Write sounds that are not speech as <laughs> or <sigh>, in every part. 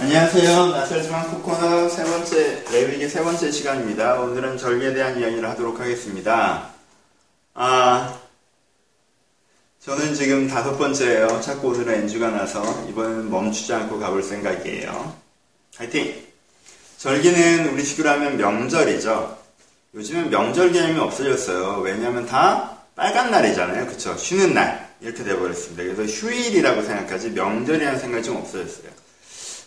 안녕하세요. 나설지만 코코너 세 번째, 레위기 세 번째 시간입니다. 오늘은 절기에 대한 이야기를 하도록 하겠습니다. 아, 저는 지금 다섯 번째예요. 자꾸 오늘은 엔주가 나서 이번에는 멈추지 않고 가볼 생각이에요. 화이팅! 절기는 우리 식으로 하면 명절이죠. 요즘은 명절 개념이 없어졌어요. 왜냐하면 다 빨간 날이잖아요. 그쵸? 쉬는 날. 이렇게 돼버렸습니다. 그래서 휴일이라고 생각하지 명절이라는 생각이 좀 없어졌어요.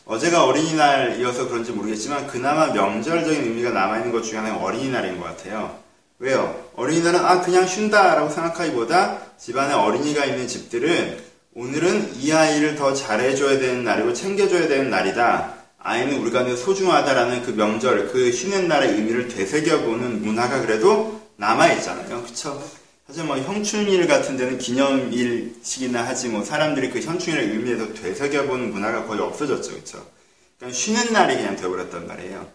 어제가 어린이날이어서 그런지 모르겠지만 그나마 명절적인 의미가 남아있는 것 중에 하나가 어린이날인 것 같아요. 왜요? 어린이날은 아 그냥 쉰다라고 생각하기보다 집안에 어린이가 있는 집들은 오늘은 이 아이를 더 잘해줘야 되는 날이고 챙겨줘야 되는 날이다. 아이는 우리가 소중하다라는 그 명절, 그 쉬는 날의 의미를 되새겨보는 문화가 그래도 남아있잖아요. 그쵸? 사실 뭐 형충일 같은 데는 기념일식이나 하지 뭐 사람들이 그 형충일의 의미에서 되새겨보는 문화가 거의 없어졌죠. 그쵸? 그러니까 쉬는 날이 그냥 되어버렸단 말이에요.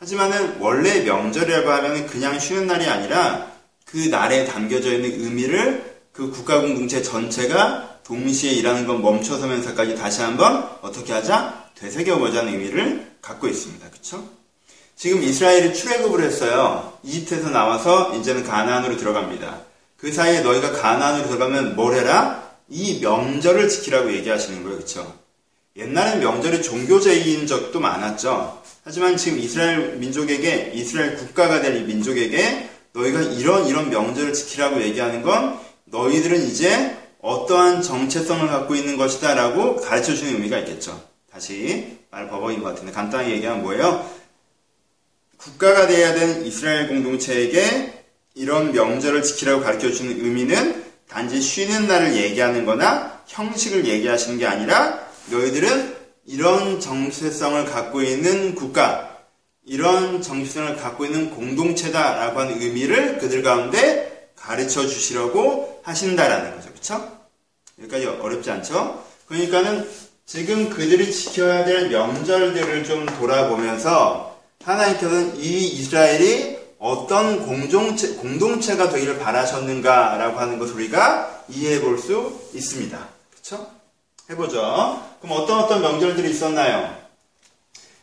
하지만은 원래 명절이라고 하면 그냥 쉬는 날이 아니라 그 날에 담겨져 있는 의미를 그 국가 공동체 전체가 동시에 일하는 건 멈춰서면서까지 다시 한번 어떻게 하자? 되새겨보자는 의미를 갖고 있습니다. 그쵸? 지금 이스라엘이 출애굽을 했어요. 이집트에서 나와서 이제는 가나안으로 들어갑니다. 그 사이에 너희가 가나안으로 들어가면 뭘 해라? 이 명절을 지키라고 얘기하시는 거예요. 그쵸? 옛날엔 명절이 종교제인 적도 많았죠. 하지만 지금 이스라엘 민족에게, 이스라엘 국가가 될 이 민족에게 너희가 이런 이런 명절을 지키라고 얘기하는 건 너희들은 이제 어떠한 정체성을 갖고 있는 것이다 라고 가르쳐 주는 의미가 있겠죠. 다시 말 버벅인 것 같은데 간단하게 얘기하면 뭐예요? 국가가 돼야 되는 이스라엘 공동체에게 이런 명절을 지키라고 가르쳐 주는 의미는 단지 쉬는 날을 얘기하는 거나 형식을 얘기하시는 게 아니라 너희들은 이런 정체성을 갖고 있는 국가, 이런 정체성을 갖고 있는 공동체다라고 하는 의미를 그들 가운데 가르쳐 주시려고 하신다라는 거죠. 그쵸? 여기까지 어렵지 않죠? 그러니까는 지금 그들이 지켜야 될 명절들을 좀 돌아보면서 하나님께서는 이 이스라엘이 어떤 공동체, 공동체가 되기를 바라셨는가라고 하는 것을 우리가 이해해 볼 수 있습니다. 그쵸? 해보죠. 그럼 어떤 어떤 명절들이 있었나요?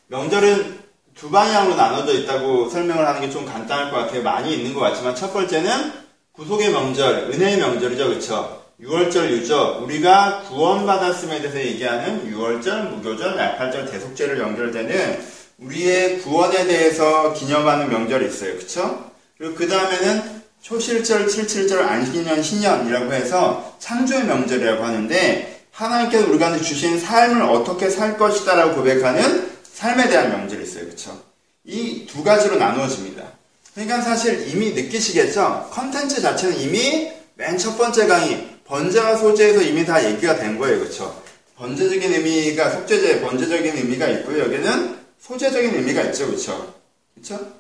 명절은 두 방향으로 나눠져 있다고 설명을 하는 게 좀 간단할 것 같아요. 많이 있는 것 같지만 첫 번째는 구속의 명절, 은혜의 명절이죠. 그쵸? 6월절 유저, 우리가 구원받았음에 대해서 얘기하는 6월절, 무교절, 날팔절, 대속절을 연결되는 우리의 구원에 대해서 기념하는 명절이 있어요. 그쵸? 그리고 그 다음에는 초실절, 칠칠절, 안식년, 신년이라고 해서 창조의 명절이라고 하는데 하나님께서 우리가 주신 삶을 어떻게 살 것이다 라고 고백하는 삶에 대한 명절이 있어요. 그쵸? 이 두 가지로 나누어집니다. 그러니까 사실 이미 느끼시겠죠? 컨텐츠 자체는 이미 맨 첫 번째 강의, 번제와 소제에서 이미 다 얘기가 된 거예요. 그쵸? 번제적인 의미가 속죄제, 번제적인 의미가 있고요. 여기는 소재적인 의미가 있죠, 그렇죠? 그렇죠?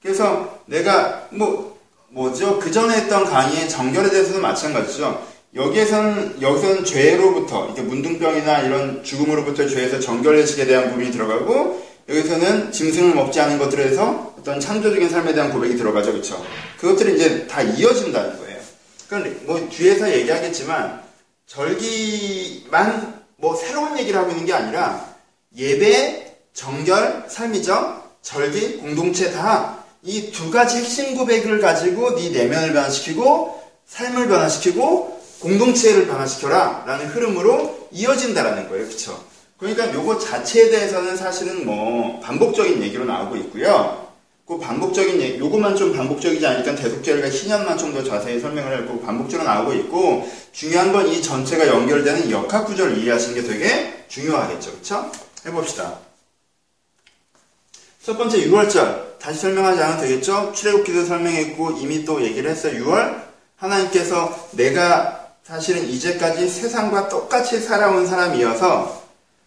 그래서 내가 뭐 뭐죠? 그 전에 했던 강의의 정결에 대해서도 마찬가지죠. 여기에서는 여기서는 죄로부터 이게 문둥병이나 이런 죽음으로부터 죄에서 정결의식에 대한 부분이 들어가고 여기서는 짐승을 먹지 않은 것들에서 어떤 창조적인 삶에 대한 고백이 들어가죠, 그렇죠? 그것들이 이제 다 이어진다는 거예요. 그러니까 뭐 뒤에서 얘기하겠지만 절기만 뭐 새로운 얘기를 하고 있는 게 아니라 예배 정결, 삶이죠. 절기, 공동체 다 이 두 가지 핵심 고백을 가지고 네 내면을 변화시키고 삶을 변화시키고 공동체를 변화시켜라 라는 흐름으로 이어진다라는 거예요. 그쵸? 그러니까 요거 자체에 대해서는 사실은 뭐 반복적인 얘기로 나오고 있고요. 그 반복적인 얘기, 요것만 좀 반복적이지 않으니까 대속절과 신년만 좀 더 자세히 설명을 하고 반복적으로 나오고 있고 중요한 건 이 전체가 연결되는 역학 구조를 이해하시는 게 되게 중요하겠죠. 그쵸? 해봅시다. 첫 번째 6월절 다시 설명하지 않아도 되겠죠? 출애굽기도 설명했고 이미 또 얘기를 했어요. 6월 하나님께서 내가 사실은 이제까지 세상과 똑같이 살아온 사람이어서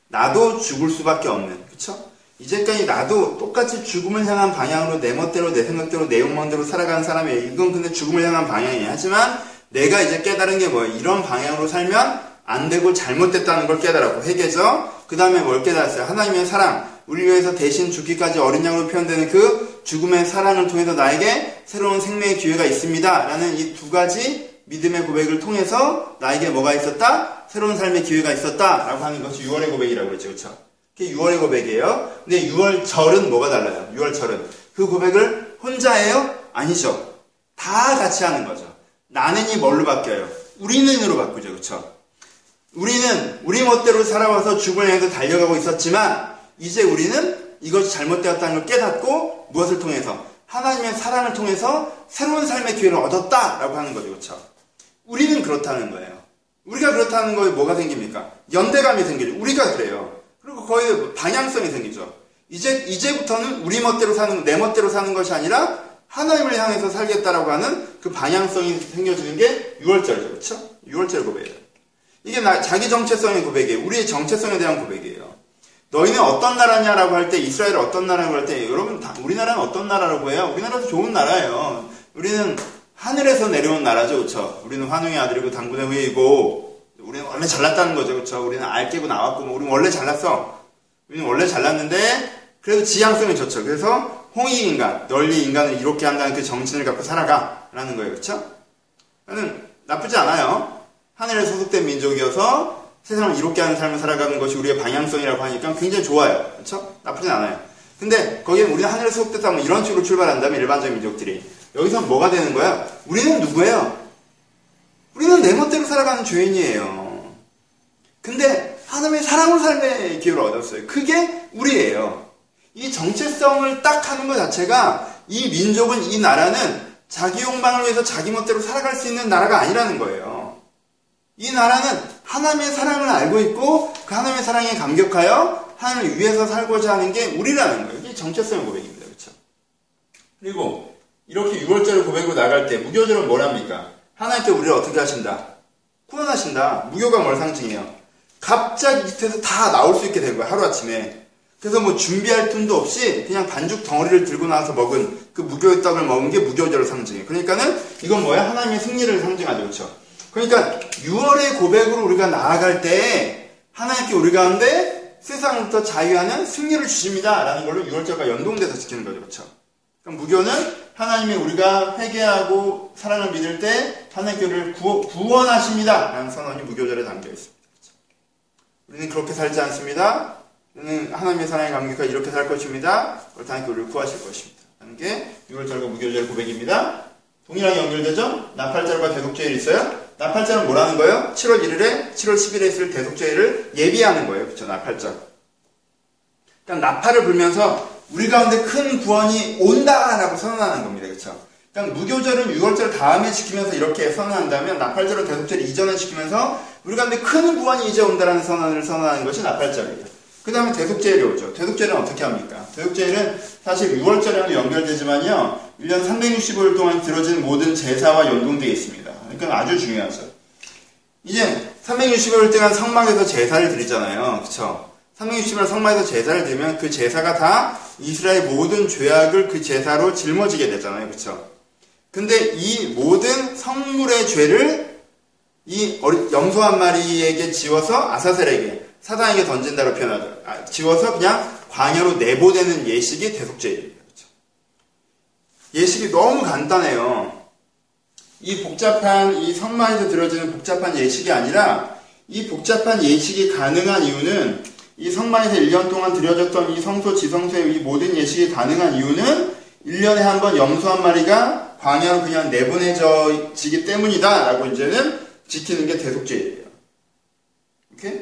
나도 죽을 수밖에 없는 그쵸? 이제까지 나도 똑같이 죽음을 향한 방향으로 내 멋대로 내 생각대로 내 욕망대로 살아가는 사람이에요. 이건 근데 죽음을 향한 방향이에요. 하지만 내가 이제 깨달은 게 뭐예요? 이런 방향으로 살면 안 되고 잘못됐다는 걸 깨달았고 회개죠. 그 다음에 뭘 깨달았어요? 하나님의 사랑. 우리 위해서 대신 죽기까지 어린 양으로 표현되는 그 죽음의 사랑을 통해서 나에게 새로운 생명의 기회가 있습니다. 라는 이 두 가지 믿음의 고백을 통해서 나에게 뭐가 있었다? 새로운 삶의 기회가 있었다. 라고 하는 것이 6월의 고백이라고 했죠. 그렇죠? 그게 6월의 고백이에요. 근데 6월 절은 뭐가 달라요? 6월 절은 그 고백을 혼자 해요? 아니죠. 다 같이 하는 거죠. 나는이 뭘로 바뀌어요? 우리는으로 바꾸죠. 그렇죠? 우리는 우리 멋대로 살아와서 죽을 향해서 달려가고 있었지만 이제 우리는 이것이 잘못되었다는 걸 깨닫고 무엇을 통해서 하나님의 사랑을 통해서 새로운 삶의 기회를 얻었다라고 하는 거죠. 그렇죠? 우리는 그렇다는 거예요. 우리가 그렇다는 거에 뭐가 생깁니까? 연대감이 생기죠. 우리가 그래요. 그리고 거의 방향성이 생기죠. 이제 이제부터는 우리 멋대로 사는 내 멋대로 사는 것이 아니라 하나님을 향해서 살겠다라고 하는 그 방향성이 생겨지는 게 6월절이죠. 그렇죠? 6월절 고백이에요. 이게 나, 자기 정체성의 고백이에요. 우리의 정체성에 대한 고백이에요. 너희는 어떤 나라냐라고 할 때 이스라엘 어떤 나라라고 할 때 여러분 다, 우리나라는 어떤 나라라고 해요? 우리나라도 좋은 나라예요. 우리는 하늘에서 내려온 나라죠, 그렇죠? 우리는 환웅의 아들이고 당군의 후예이고 우리는 원래 잘났다는 거죠, 그렇죠? 우리는 알 깨고 나왔고 뭐 우리는 원래 잘났어. 우리는 원래 잘났는데 그래도 지향성이 좋죠. 그래서 홍익 인간, 널리 인간을 이롭게 한다는 그 정신을 갖고 살아가라는 거예요, 그렇죠? 저는 나쁘지 않아요. 하늘에 소속된 민족이어서 세상을 이롭게 하는 삶을 살아가는 것이 우리의 방향성이라고 하니까 굉장히 좋아요. 그렇죠? 나쁘진 않아요. 근데 거기에 우리는 하늘에 소속됐다 면 이런 식으로 출발한다면 일반적인 민족들이 여기서 뭐가 되는 거야? 우리는 누구예요? 우리는 내 멋대로 살아가는 죄인이에요. 근데 하나님의 사랑을 삶의 기회를 얻었어요. 그게 우리예요. 이 정체성을 딱 하는 것 자체가 이 민족은 이 나라는 자기 욕망을 위해서 자기 멋대로 살아갈 수 있는 나라가 아니라는 거예요. 이 나라는 하나님의 사랑을 알고 있고 그 하나님의 사랑에 감격하여 하나님을 위해서 살고자 하는 게 우리라는 거예요. 이게 정체성의 고백입니다. 그렇죠? 그리고 이렇게 6월절 고백으로 나갈 때 무교절은 뭐랍니까? 하나님께 우리를 어떻게 하신다? 구원하신다. 무교가 뭘 상징해요? 갑자기 밑에서 다 나올 수 있게 된 거야. 하루아침에. 그래서 뭐 준비할 틈도 없이 그냥 반죽 덩어리를 들고 나와서 먹은 그 무교의 떡을 먹은 게 무교절을 상징해요. 그러니까는 이건 뭐야? 하나님의 승리를 상징하죠. 그렇죠? 그러니까 6월의 고백으로 우리가 나아갈 때 하나님께 우리 가운데 세상부터 자유하는 승리를 주십니다. 라는 걸로 6월절과 연동돼서 지키는 거죠. 그렇죠? 그럼 무교는 하나님이 우리가 회개하고 사랑을 믿을 때 하나님께 우리를 구원하십니다. 라는 선언이 무교절에 담겨 있습니다. 그렇죠? 우리는 그렇게 살지 않습니다. 우리는 하나님의 사랑에 감격하 이렇게 살 것입니다. 하나님께 우리를 구하실 것입니다. 하는 게 6월절과 무교절 고백입니다. 동일하게 연결되죠? 나팔절과 대속죄일 있어요? 나팔절은 뭐라는 거예요? 7월 1일에 7월 10일에 있을 대속죄일을 예비하는 거예요. 그렇죠? 나팔절. 그러니까 나팔을 불면서 우리 가운데 큰 구원이 온다라고 선언하는 겁니다. 그렇죠? 그러니까 무교절은 6월절 다음에 지키면서 이렇게 선언한다면 나팔절은 대속절 이전에 지키면서 우리 가운데 큰 구원이 이제 온다라는 선언을 선언하는 것이 나팔절이에요. 그 다음에 대속제일이 오죠. 대속제일은 어떻게 합니까? 대속제일은 사실 6월절에는 연결되지만요. 1년 365일 동안 들어지는 모든 제사와 연동되어 있습니다. 그러니까 아주 중요하죠. 이제 365일 동안 성막에서 제사를 드리잖아요. 그쵸? 360일 성막에서 제사를 드리면 그 제사가 다 이스라엘 모든 죄악을 그 제사로 짊어지게 되잖아요. 그쵸? 근데 이 모든 성물의 죄를 이 염소 한 마리에게 지워서 아사셀에게 사단에게 던진다고 표현하죠. 아, 지워서 그냥 광야로 내보내는 예식이 대속죄예요. 그렇죠? 예식이 너무 간단해요. 이 복잡한 이 성마에서 들어지는 복잡한 예식이 아니라 이 복잡한 예식이 가능한 이유는 이 성마에서 1년 동안 드려졌던 이 성소 지성소의 이 모든 예식이 가능한 이유는 1년에 한 번 염소 한 마리가 광야로 그냥 내보내지기 때문이다 라고 이제는 지키는 게 대속죄예요. 오케이?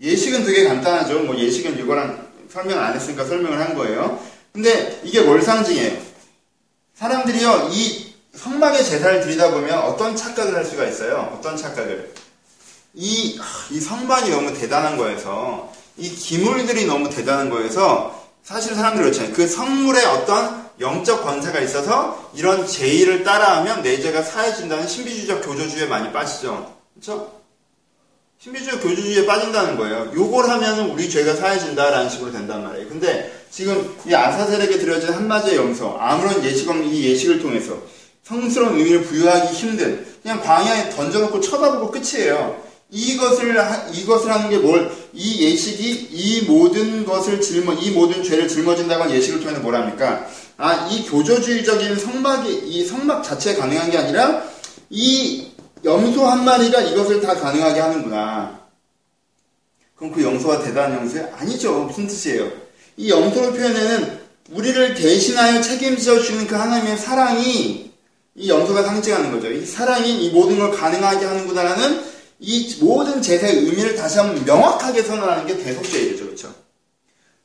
예식은 되게 간단하죠. 뭐 예식은 이거랑 설명 안 했으니까 설명을 한 거예요. 근데 이게 뭘 상징해요? 사람들이요, 이 성막의 제사를 드리다 보면 어떤 착각을 할 수가 있어요. 어떤 착각을. 이, 이 성막이 너무 대단한 거에서, 이 기물들이 너무 대단한 거에서, 사실 사람들이 그렇잖아요. 그 성물에 어떤 영적 권세가 있어서 이런 제의를 따라하면 내 죄가 사해진다는 신비주의적 교조주의에 많이 빠지죠. 그렇죠? 신비주의 교주주의에 빠진다는 거예요. 요걸 하면 우리 죄가 사해진다라는 식으로 된단 말이에요. 근데 지금 이 아사셀에게 드려진 한마디의 염소, 아무런 예식 없는 이 예식을 통해서 성스러운 의미를 부여하기 힘든 그냥 광야에 던져놓고 쳐다보고 끝이에요. 이것을 이것을 하는 게 뭘? 이 예식이 이 모든 것을 짊어 이 모든 죄를 짊어진다고 하는 예식을 통해서 뭐랍니까? 아, 이 교조주의적인 성막이 이 성막 자체에 가능한 게 아니라 이 염소 한 마리가 이것을 다 가능하게 하는구나. 그럼 그 영소가 대단한 영소예요? 아니죠. 무슨 뜻이에요? 이 영소를 표현하는 우리를 대신하여 책임져 주는 그 하나님의 사랑이 이 영소가 상징하는 거죠. 이 사랑이 이 모든 걸 가능하게 하는구나라는 이 모든 제사의 의미를 다시 한번 명확하게 선언하는 게 대속죄이죠. 그렇죠?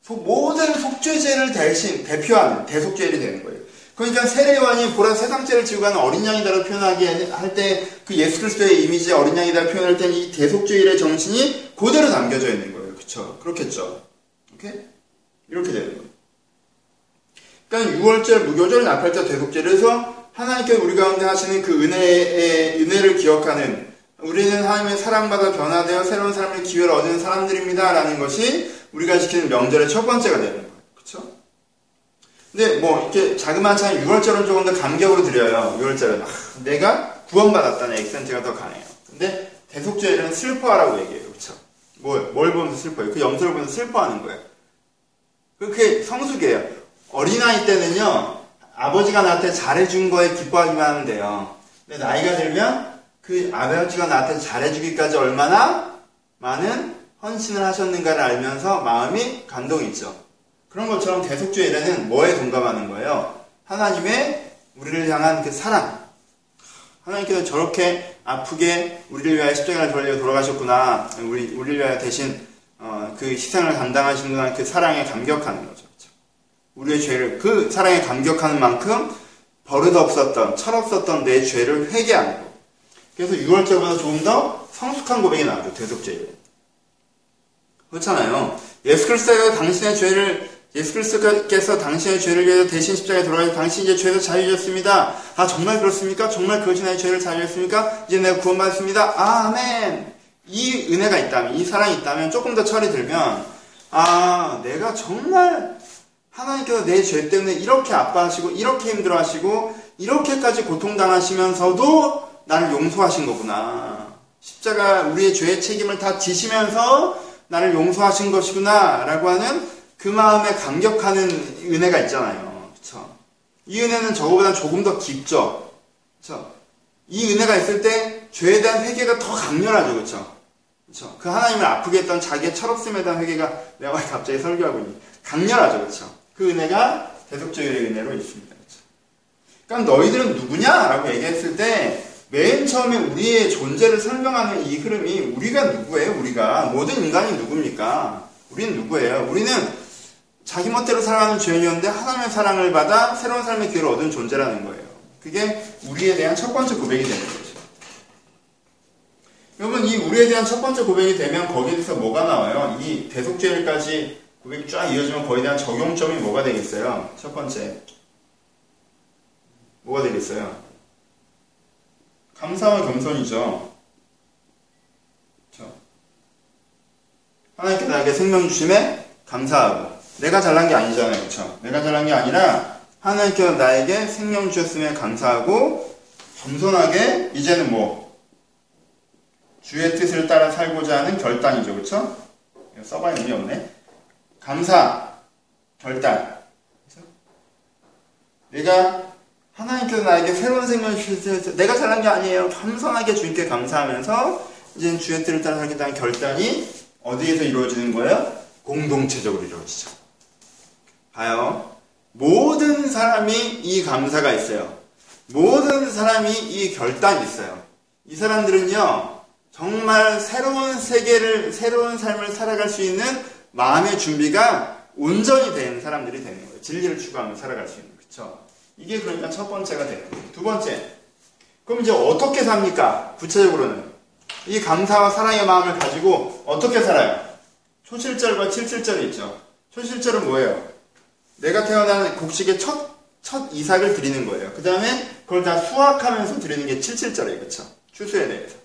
모든 속죄제를 대신 대표하는 대속죄일이 되는 거예요. 그러니까 세례요한이 보라 세상죄를 지고 가는 어린 양이다를 표현하게 할때 그 예수 그리스도의 이미지 어린 양이다 표현할 때는 이 대속죄일의 정신이 그대로 남겨져 있는 거예요. 그렇죠? 그렇겠죠. 오케이? 이렇게 되는 거예요. 그러니까 6월절, 무교절, 나팔절, 대속죄를 해서 하나님께서 우리 가운데 하시는 그 은혜의 은혜를 기억하는 우리는 하나님의 사랑받아 변화되어 새로운 삶의 기회를 얻은 사람들입니다라는 것이 우리가 지키는 명절의 첫 번째가 되는 거예요. 그렇죠? 근데 뭐 이렇게 자그마치 한 6월절은 조금 더 감격으로 드려요. 6월절은 아, 내가 구원받았다는 액센트가 더 강해요. 근데 대속죄일은 슬퍼하라고 얘기해요. 그렇죠? 뭘, 뭘 보면서 슬퍼해요? 그 염소를 보면서 슬퍼하는 거예요. 그게 성숙이에요. 어린아이 때는요, 아버지가 나한테 잘해준 거에 기뻐하기만 하면 돼요. 근데 나이가 들면 그 아버지가 나한테 잘해주기까지 얼마나 많은 헌신을 하셨는가를 알면서 마음이 감동이 있죠. 그런 것처럼 대속죄일에는 뭐에 동감하는 거예요? 하나님의 우리를 향한 그 사랑. 하나님께서 저렇게 아프게 우리를 위하여 십자가를 돌려 돌아가셨구나. 우리, 우리를 위하여 대신 어, 그 희생을 감당하시는구나. 그 사랑에 감격하는 거죠. 우리의 죄를 그 사랑에 감격하는 만큼 버릇 없었던, 철없었던 내 죄를 회개하는 거. 그래서 6월절보다 조금 더 성숙한 고백이 나오죠. 대속죄일. 그렇잖아요. 예수 그리스도가 당신의 죄를 예수 그리스도께서 당신의 죄를 위해서 대신 십자가에 돌아가서 당신이 이제 죄에서 자유해졌습니다. 아 정말 그렇습니까? 정말 그것이 나의 죄를 자유했습니까? 이제 내가 구원받았습니다. 아멘. 이 은혜가 있다면, 이 사랑이 있다면 조금 더 철이 들면 아 내가 정말 하나님께서 내 죄 때문에 이렇게 아파하시고 이렇게 힘들어하시고 이렇게까지 고통당하시면서도 나를 용서하신 거구나. 십자가 우리의 죄의 책임을 다 지시면서 나를 용서하신 것이구나 라고 하는 그 마음에 감격하는 은혜가 있잖아요. 그쵸? 이 은혜는 저거보다 조금 더 깊죠. 그쵸? 이 은혜가 있을 때 죄에 대한 회개가 더 강렬하죠. 그쵸? 그쵸? 그 하나님을 아프게 했던 자기의 철없음에 대한 회개가 내가 갑자기 설교하고 있니? 강렬하죠. 그쵸? 그 은혜가 대속죄의 은혜로 있습니다. 그쵸? 그러니까 너희들은 누구냐? 라고 얘기했을 때 맨 처음에 우리의 존재를 설명하는 이 흐름이 우리가 누구예요? 우리가 모든 인간이 누굽니까? 우리는 누구예요? 우리는 자기 멋대로 살아가는 죄인이었는데 하나님의 사랑을 받아 새로운 삶의 기회를 얻은 존재라는 거예요. 그게 우리에 대한 첫 번째 고백이 되는 거죠. 여러분 이 우리에 대한 첫 번째 고백이 되면 거기에서 뭐가 나와요? 이 대속죄일까지 고백이 쫙 이어지면 거기에 대한 적용점이 뭐가 되겠어요? 첫 번째 뭐가 되겠어요? 감사와 겸손이죠. 하나님께 나에게 생명 주심에 감사하고 내가 잘난 게 아니잖아요. 그렇죠? 내가 잘난 게 아니라 하나님께서 나에게 생명 주셨음에 감사하고 겸손하게 이제는 뭐 주의 뜻을 따라 살고자 하는 결단이죠. 그렇죠? 써봐야 의미 없네. 감사, 결단. 그렇죠? 내가 하나님께서 나에게 새로운 생명을 주셔서 내가 잘한 게 아니에요. 겸손하게 주님께 감사하면서 이제 주의 뜻을 따라 살겠다는 결단이 어디에서 이루어지는 거예요? 공동체적으로 이루어지죠. 봐요. 모든 사람이 이 감사가 있어요. 모든 사람이 이 결단이 있어요. 이 사람들은요, 정말 새로운 세계를, 새로운 삶을 살아갈 수 있는 마음의 준비가 온전히 된 사람들이 되는 거예요. 진리를 추구하며 살아갈 수 있는. 그쵸? 이게 그러니까 첫 번째가 되는 거예요. 두 번째. 그럼 이제 어떻게 삽니까? 구체적으로는. 이 감사와 사랑의 마음을 가지고 어떻게 살아요? 초실절과 칠칠절이 있죠. 초실절은 뭐예요? 내가 태어난 곡식의 첫, 첫 이삭을 드리는 거예요. 그 다음에 그걸 다 수확하면서 드리는 게 칠칠절이에요. 그쵸? 추수에 대해서.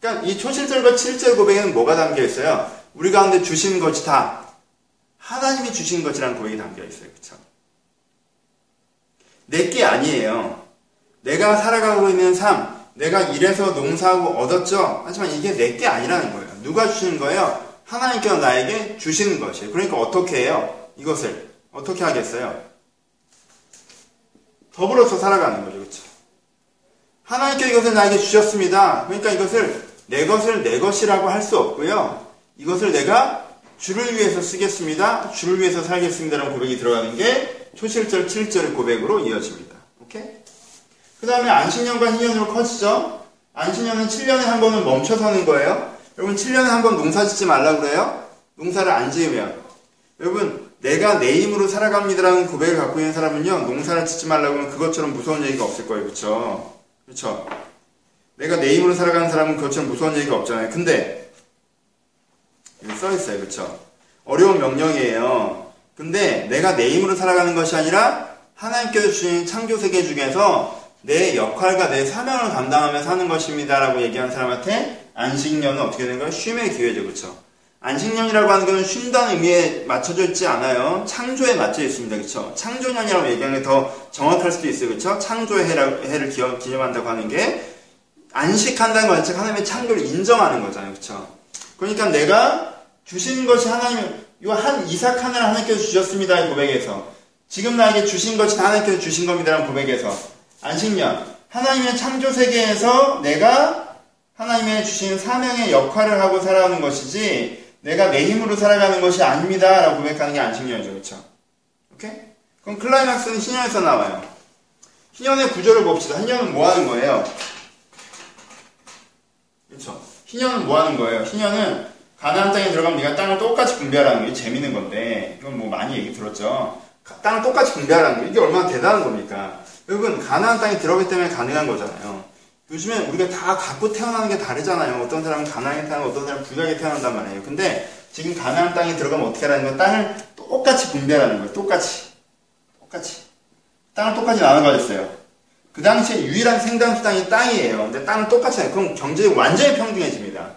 그러니까 이 초실절과 칠절 고백에는 뭐가 담겨 있어요? 우리 가운데 주신 것이 다 하나님이 주신 것이라는 고백이 담겨 있어요. 그쵸? 내게 아니에요. 내가 살아가고 있는 삶, 내가 일해서 농사하고 얻었죠. 하지만 이게 내게 아니라는 거예요. 누가 주시는 거예요? 하나님께서 나에게 주시는 것이에요. 그러니까 어떻게 해요? 이것을 어떻게 하겠어요? 더불어서 살아가는 거죠. 그렇죠? 하나님께 이것을 나에게 주셨습니다. 그러니까 이것을 내 것을 내 것이라고 할 수 없고요. 이것을 내가 주를 위해서 쓰겠습니다. 주를 위해서 살겠습니다라는 고백이 들어가는 게 초실절 7절의 고백으로 이어집니다. 오케이? 그 다음에 안식년과 희년으로 커지죠? 안식년은 7년에 한 번은 멈춰 서는 거예요. 여러분 7년에 한 번 농사 짓지 말라 그래요? 농사를 안 지으면 여러분 내가 내 힘으로 살아갑니다라는 고백을 갖고 있는 사람은요 농사를 짓지 말라고 하면 그것처럼 무서운 얘기가 없을 거예요 그쵸? 그쵸? 내가 내 힘으로 살아가는 사람은 그것처럼 무서운 얘기가 없잖아요 근데 써 있어요 그쵸? 어려운 명령이에요 근데 내가 내 힘으로 살아가는 것이 아니라 하나님께서 주신 창조 세계 중에서 내 역할과 내 사명을 감당하며 사는 것입니다라고 얘기한 사람한테 안식년은 어떻게 되는 거예요? 쉼의 기회죠 그쵸? 안식년이라고 하는 것은 쉰다는 의미에 맞춰져 있지 않아요. 창조에 맞춰 있습니다. 그쵸? 창조년이라고 얘기하는 게 더 정확할 수도 있어요. 그쵸? 창조의 해라, 해를 기념한다고 하는 게 안식한다는 건즉 하나님의 창조를 인정하는 거잖아요. 그쵸? 그러니까 내가 주신 것이 하나님, 이한 이삭 하나를 하나님께서 주셨습니다. 이 고백에서. 지금 나에게 주신 것이 하나님께서 주신 겁니다라는 고백에서. 안식년. 하나님의 창조 세계에서 내가 하나님의 주신 사명의 역할을 하고 살아가는 것이지 내가 내 힘으로 살아가는 것이 아닙니다. 라고 고백하는 게 안식년이죠. 그쵸? 오케이? 그럼 클라이막스는 희년에서 나와요. 희년의 구조를 봅시다. 희년은 뭐 하는 거예요? 그쵸? 희년은 뭐 하는 거예요? 희년은 가나안 땅에 들어가면 네가 땅을 똑같이 분배하라는 게 재밌는 건데 이건 뭐 많이 얘기 들었죠. 땅을 똑같이 분배하라는 거 이게 얼마나 대단한 겁니까? 여러분 가나안 땅에 들어가기 때문에 가능한 거잖아요. 요즘에 우리가 다 갖고 태어나는 게 다르잖아요. 어떤 사람은 가난하게 태어나고 어떤 사람은 부자하게 태어난단 말이에요. 근데 지금 가난한 땅에 들어가면 어떻게 하라는 거예요? 땅을 똑같이 분배하라는 거예요. 똑같이. 똑같이. 땅을 똑같이 나눠 가졌어요. 그 당시에 유일한 생존 수단이 땅이에요. 근데 땅을 똑같이 해요. 그럼 경제가 완전히 평등해집니다.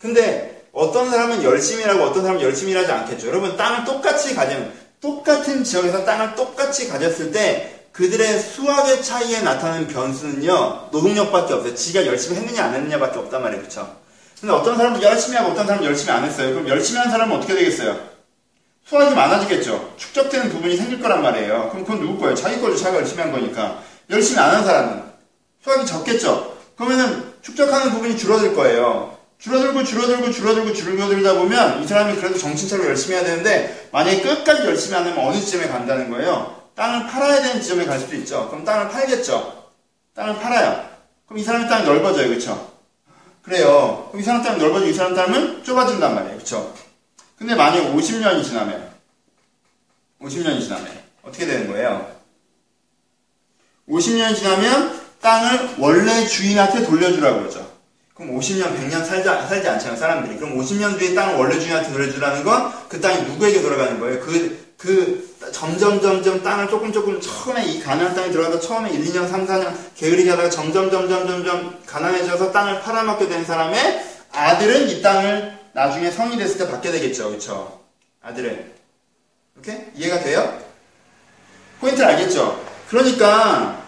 근데 어떤 사람은 열심히 일하고 어떤 사람은 열심히 일하지 않겠죠. 여러분 땅을 똑같이 가지면 똑같은 지역에서 땅을 똑같이 가졌을 때 그들의 수학의 차이에 나타나는 변수는요, 노동력밖에 없어요. 지가 열심히 했느냐 안 했느냐밖에 없단 말이에요. 그쵸? 근데 어떤 사람은 열심히 하고 어떤 사람은 열심히 안 했어요. 그럼 열심히 한 사람은 어떻게 되겠어요? 수학이 많아지겠죠. 축적되는 부분이 생길 거란 말이에요. 그럼 그건 누구 거예요? 자기 거죠. 자기가 열심히 한 거니까. 열심히 안 한 사람은 수학이 적겠죠. 그러면은 축적하는 부분이 줄어들 거예요. 줄어들고 줄어들고 줄어들고 줄어들다 보면 이 사람이 그래도 정신차리고 열심히 해야 되는데 만약에 끝까지 열심히 안 하면 어느 지점에 간다는 거예요. 땅을 팔아야 되는 지점에 갈 수도 있죠. 그럼 땅을 팔겠죠. 땅을 팔아요. 그럼 이 사람의 땅이 넓어져요. 그렇죠? 그래요. 그럼 이 사람 땅이 넓어지고 이 사람 땅은 좁아진단 말이에요. 그렇죠? 근데 만약에 50년이 지나면 50년이 지나면 어떻게 되는 거예요? 50년이 지나면 땅을 원래 주인한테 돌려주라고 그러죠. 그럼 50년, 100년 살지, 살지 않잖아요, 사람들이. 그럼 50년 뒤에 땅을 원래 주인한테 돌려주라는 건 그 땅이 누구에게 돌아가는 거예요? 그, 그 점점 점점 땅을 조금 조금 처음에 이 가나안 땅에 들어가서 처음에 1, 2년, 3, 4년 게으르게 하다가 점점 점점 점점 가난해져서 땅을 팔아먹게 된 사람의 아들은 이 땅을 나중에 성이 됐을 때 받게 되겠죠. 그렇죠? 아들은. 오케이? 이해가 돼요? 포인트를 알겠죠? 그러니까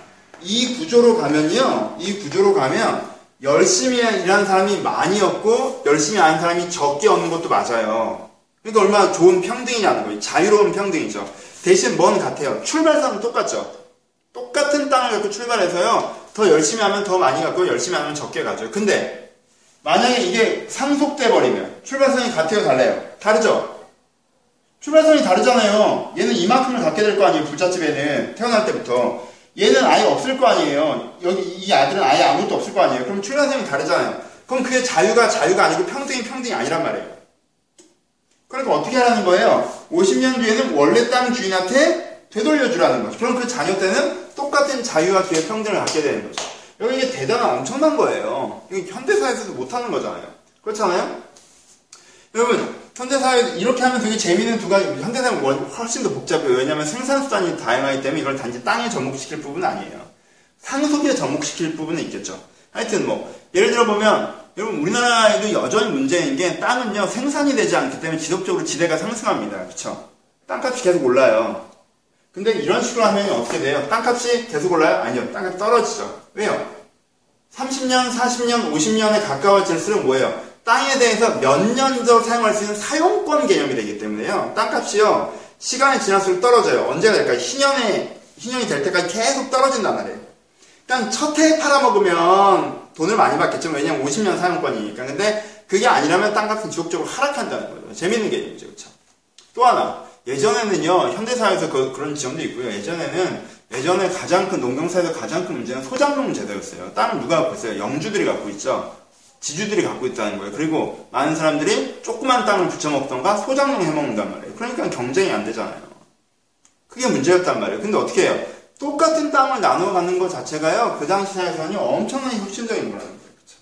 이 구조로 가면요. 이 구조로 가면 열심히 일하는 사람이 많이 없고 열심히 하는 사람이 적게 얻는 것도 맞아요. 그러니까 얼마나 좋은 평등이냐는 거예요. 자유로운 평등이죠. 대신 뭔 같아요. 출발선은 똑같죠. 똑같은 땅을 갖고 출발해서요. 더 열심히 하면 더 많이 갖고 열심히 하면 적게 가죠. 근데 만약에 이게 상속돼 버리면 출발선이 같아요, 달라요? 다르죠. 출발선이 다르잖아요. 얘는 이만큼을 갖게 될 거 아니에요. 부잣집에는 태어날 때부터. 얘는 아예 없을 거 아니에요. 여기 이 아들은 아예 아무것도 없을 거 아니에요. 그럼 출발선이 다르잖아요. 그럼 그게 자유가 자유가 아니고 평등이 평등이 아니란 말이에요. 그러니까 어떻게 하라는 거예요? 50년 뒤에는 원래 땅 주인한테 되돌려주라는 거죠. 그럼 그 자녀 때는 똑같은 자유와 기회 평등을 갖게 되는 거죠. 여기 이게 대단한 엄청난 거예요. 이게 현대사에서도 못하는 거잖아요. 그렇잖아요? 여러분, 현대사회 이렇게 하면 되게 재미있는 두 가지, 현대사회는 훨씬 더 복잡해요. 왜냐하면 생산수단이 다양하기 때문에 이걸 단지 땅에 접목시킬 부분은 아니에요. 상속에 접목시킬 부분은 있겠죠. 하여튼 뭐, 예를 들어 보면, 여러분 우리나라에도 여전히 문제인 게 땅은요 생산이 되지 않기 때문에 지속적으로 지대가 상승합니다. 그쵸? 땅값이 계속 올라요. 근데 이런 식으로 하면 어떻게 돼요? 땅값이 계속 올라요? 아니요. 땅값이 떨어지죠. 왜요? 30년, 40년, 50년에 가까워질수록 뭐예요? 땅에 대해서 몇 년 더 사용할 수 있는 사용권 개념이 되기 때문에요. 땅값이요. 시간이 지날수록 떨어져요. 언제가 될까요? 희년에, 희년이 될 때까지 계속 떨어진단 말이에요. 그러니까 첫 해에 팔아먹으면 돈을 많이 받겠죠. 왜냐면 50년 사용권이니까. 근데 그게 아니라면 땅 값은 지속적으로 하락한다는 거예요. 재밌는 개념이죠. 그렇죠? 또 하나 예전에는요 현대사회에서 그, 런 지점도 있고요. 예전에는 예전에 가장 큰 농경사에서 가장 큰 문제는 소장농 제도였어요. 땅을 누가 갖고 있어요? 영주들이 갖고 있죠. 지주들이 갖고 있다는 거예요. 그리고 많은 사람들이 조그만 땅을 붙여먹던가 소장농 해먹는단 말이에요. 그러니까 경쟁이 안 되잖아요. 그게 문제였단 말이에요. 근데 어떻게 해요? 똑같은 땅을 갖는 것 자체가요, 그 당시 사회에서는 엄청나게 혁신적인 거라는 거예요. 그렇죠?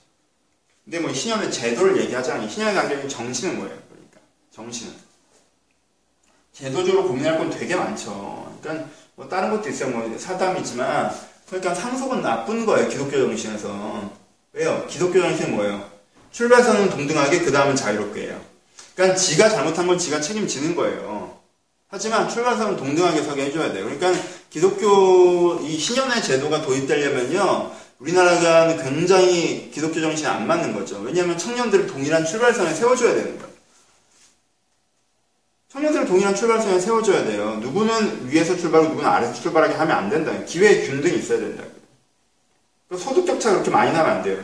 근데 뭐 신현의 제도를 얘기하자면 신현의 단계적인 정신은 뭐예요? 그러니까 정신은 제도적으로 고민할 건 되게 많죠. 그러니까 뭐 다른 것도 있어요. 뭐 사담이지만 그러니까 상속은 나쁜 거예요. 기독교 정신에서 왜요? 기독교 정신은 뭐예요? 출발선은 동등하게 그 다음은 자유롭게 해요. 그러니까 지가 잘못한 건 지가 책임지는 거예요. 하지만 출발선은 동등하게 서게 해줘야 돼요. 그러니까 기독교 이 신현의 제도가 도입되려면요. 우리나라가 굉장히 기독교 정신에 안 맞는 거죠. 왜냐하면 청년들을 동일한 출발선에 세워줘야 되는 거예요. 청년들을 동일한 출발선에 세워줘야 돼요. 누구는 위에서 출발하고 누구는 아래에서 출발하게 하면 안 된다. 기회의 균등이 있어야 된다. 소득 격차가 그렇게 많이 나면 안 돼요.